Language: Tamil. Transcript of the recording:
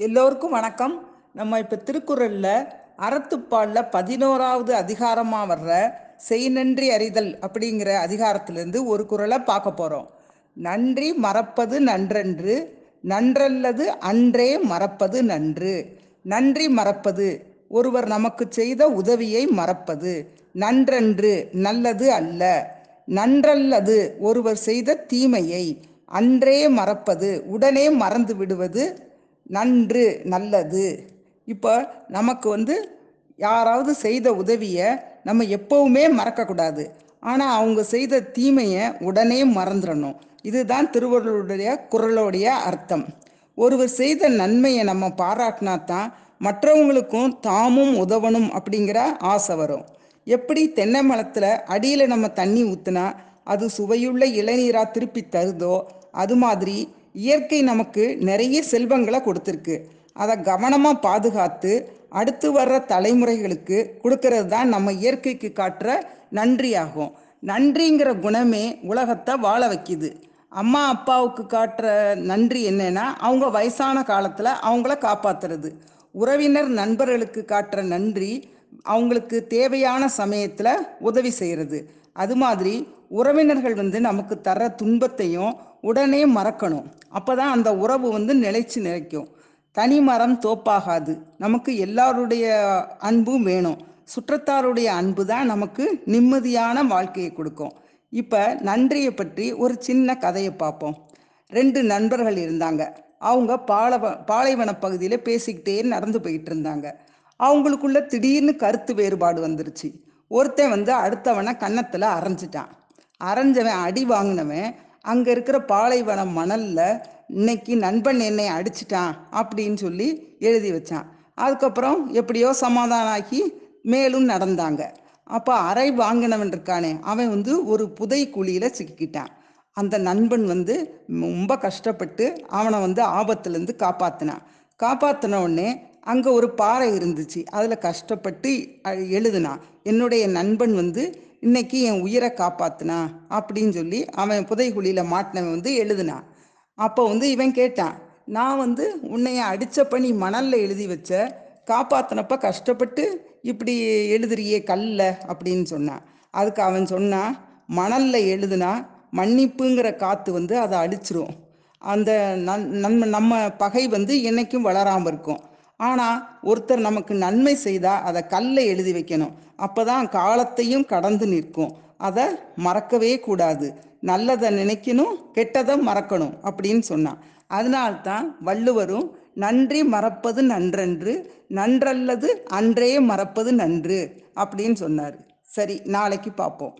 எல்லோருக்கும் வணக்கம். நம்ம இப்போ திருக்குறளில் அறத்துப்பாலில் பதினோராவது அதிகாரமாக வர்ற செய் நன்றி அறிதல் அப்படிங்கிற அதிகாரத்திலேருந்து ஒரு குறளை பார்க்க போகிறோம் நன்றி மறப்பது நன்றன்று நன்றல்லது அன்றே மறப்பது நன்று. நன்றி மறப்பது ஒருவர் நமக்கு செய்த உதவியை மறப்பது. நன்றன்று நல்லது அல்ல. நன்றல்லது ஒருவர் செய்த தீமையை அன்றே மறப்பது. உடனே மறந்து விடுவது நன்று நல்லது. இப்போ நமக்கு வந்து யாராவது செய்த உதவியை நம்ம எப்பவுமே மறக்கக்கூடாது. ஆனால் அவங்க செய்த தீமையை உடனே மறந்துடணும் இதுதான் திருவள்ளுவருடைய குரலோடைய அர்த்தம். ஒருவர் செய்த நன்மையை நம்ம பாராட்டினா தான் மற்றவங்களுக்கும் தாமும் உதவணும் அப்படிங்கிற ஆசை வரும். எப்படி தென்னை மரத்தில் அடியில் நம்ம தண்ணி ஊற்றுனா அது சுவையுள்ள இளநீராக திருப்பி தருதோ அது மாதிரி இயற்கை நமக்கு நிறைய செல்வங்களை கொடுத்துருக்கு. அதை கவனமாக பாதுகாத்து அடுத்து வர்ற தலைமுறைகளுக்கு கொடுக்கறது தான் நம்ம இயற்கைக்கு காட்டுற நன்றியாகும். நன்றிங்கிற குணமே உலகத்தை வாழ வைக்குது. அம்மா அப்பாவுக்கு காட்டுற நன்றி என்னன்னா அவங்க வயசான காலத்தில் அவங்கள காப்பாத்துறது. உறவினர் நண்பர்களுக்கு காட்டுற நன்றி அவங்களுக்கு தேவையான சமயத்தில் உதவி செய்கிறது அது மாதிரி உறவினர்கள் வந்து நமக்கு தர துன்பத்தையும் உடனே மறக்கணும். அப்போ தான் அந்த உறவு வந்து நிலைச்சு நிலைக்கும். தனி மரம் தோப்பாகாது. நமக்கு எல்லாருடைய அன்பும் வேணும். சுற்றத்தாருடைய அன்பு தான் நமக்கு நிம்மதியான வாழ்க்கையை கொடுக்கும். இப்போ நன்றியை பற்றி ஒரு சின்ன கதையை பார்ப்போம். ரெண்டு நண்பர்கள் இருந்தாங்க. அவங்க பாலவ பாலைவன பகுதியில் பேசிக்கிட்டே நடந்து போயிட்டு இருந்தாங்க. அவங்களுக்குள்ள திடீர்னு கருத்து வேறுபாடு வந்துருச்சு. ஒருத்தன் வந்து அடுத்தவனை கன்னத்தில் அரைஞ்சிட்டான். அரைஞ்சவன் அடி வாங்கினவன் அங்கே இருக்கிற பாலைவனம் மணலில் இன்னைக்கு நண்பன் என்னை அடிச்சிட்டான் அப்படின்னு சொல்லி எழுதி வச்சான். அதுக்கப்புறம் எப்படியோ சமாதானம் ஆகி மேலும் நடந்தாங்க. அப்போ அறை வாங்கினவன் இருக்கானே அவன் வந்து ஒரு புதை குழியில் சிக்கிக்கிட்டான். அந்த நண்பன் வந்து ரொம்ப கஷ்டப்பட்டு அவனை வந்து ஆபத்துலேருந்து காப்பாற்றினான் காப்பாற்றின உடனே அங்கே ஒரு பாறை இருந்துச்சு. அதில் கஷ்டப்பட்டு எழுதுனான் என்னுடைய நண்பன் வந்து இன்னைக்கு என் உயிரை காப்பாத்தினா அப்படின்னு சொல்லி அவன் புதைகுழியில் மாட்டினவன் வந்து எழுதுனான் அப்போ வந்து இவன் கேட்டான் நான் வந்து உன்னைய அடித்த பணி மணலில் எழுதி வச்ச காப்பாத்தினப்ப கஷ்டப்பட்டு இப்படி எழுதுறியே கல்ல அப்படின்னு சொன்னான். அதுக்கு அவன் சொன்னான் மணலில் எழுதுனா மன்னிப்புங்கிற காற்று வந்து அதை அடிச்சிரும். அந்த நன் நம்ம பகை வந்து என்னைக்கும் வளராமல் இருக்கும். ஆனால் ஒருத்தர் நமக்கு நன்மை செய்தால் அதை கல்லை எழுதி வைக்கணும். அப்போ தான் காலத்தையும் கடந்து நிற்கும். அதை மறக்கவே கூடாது. நல்லதை நினைக்கணும் கெட்டதை மறக்கணும் அப்படின்னு சொன்னான். அதனால்தான் வள்ளுவரும் நன்றி மறப்பது நன்றன்று நன்றல்லது அன்றே மறப்பது நன்று அப்படின்னு சொன்னார். சரி நாளைக்கு பார்ப்போம்.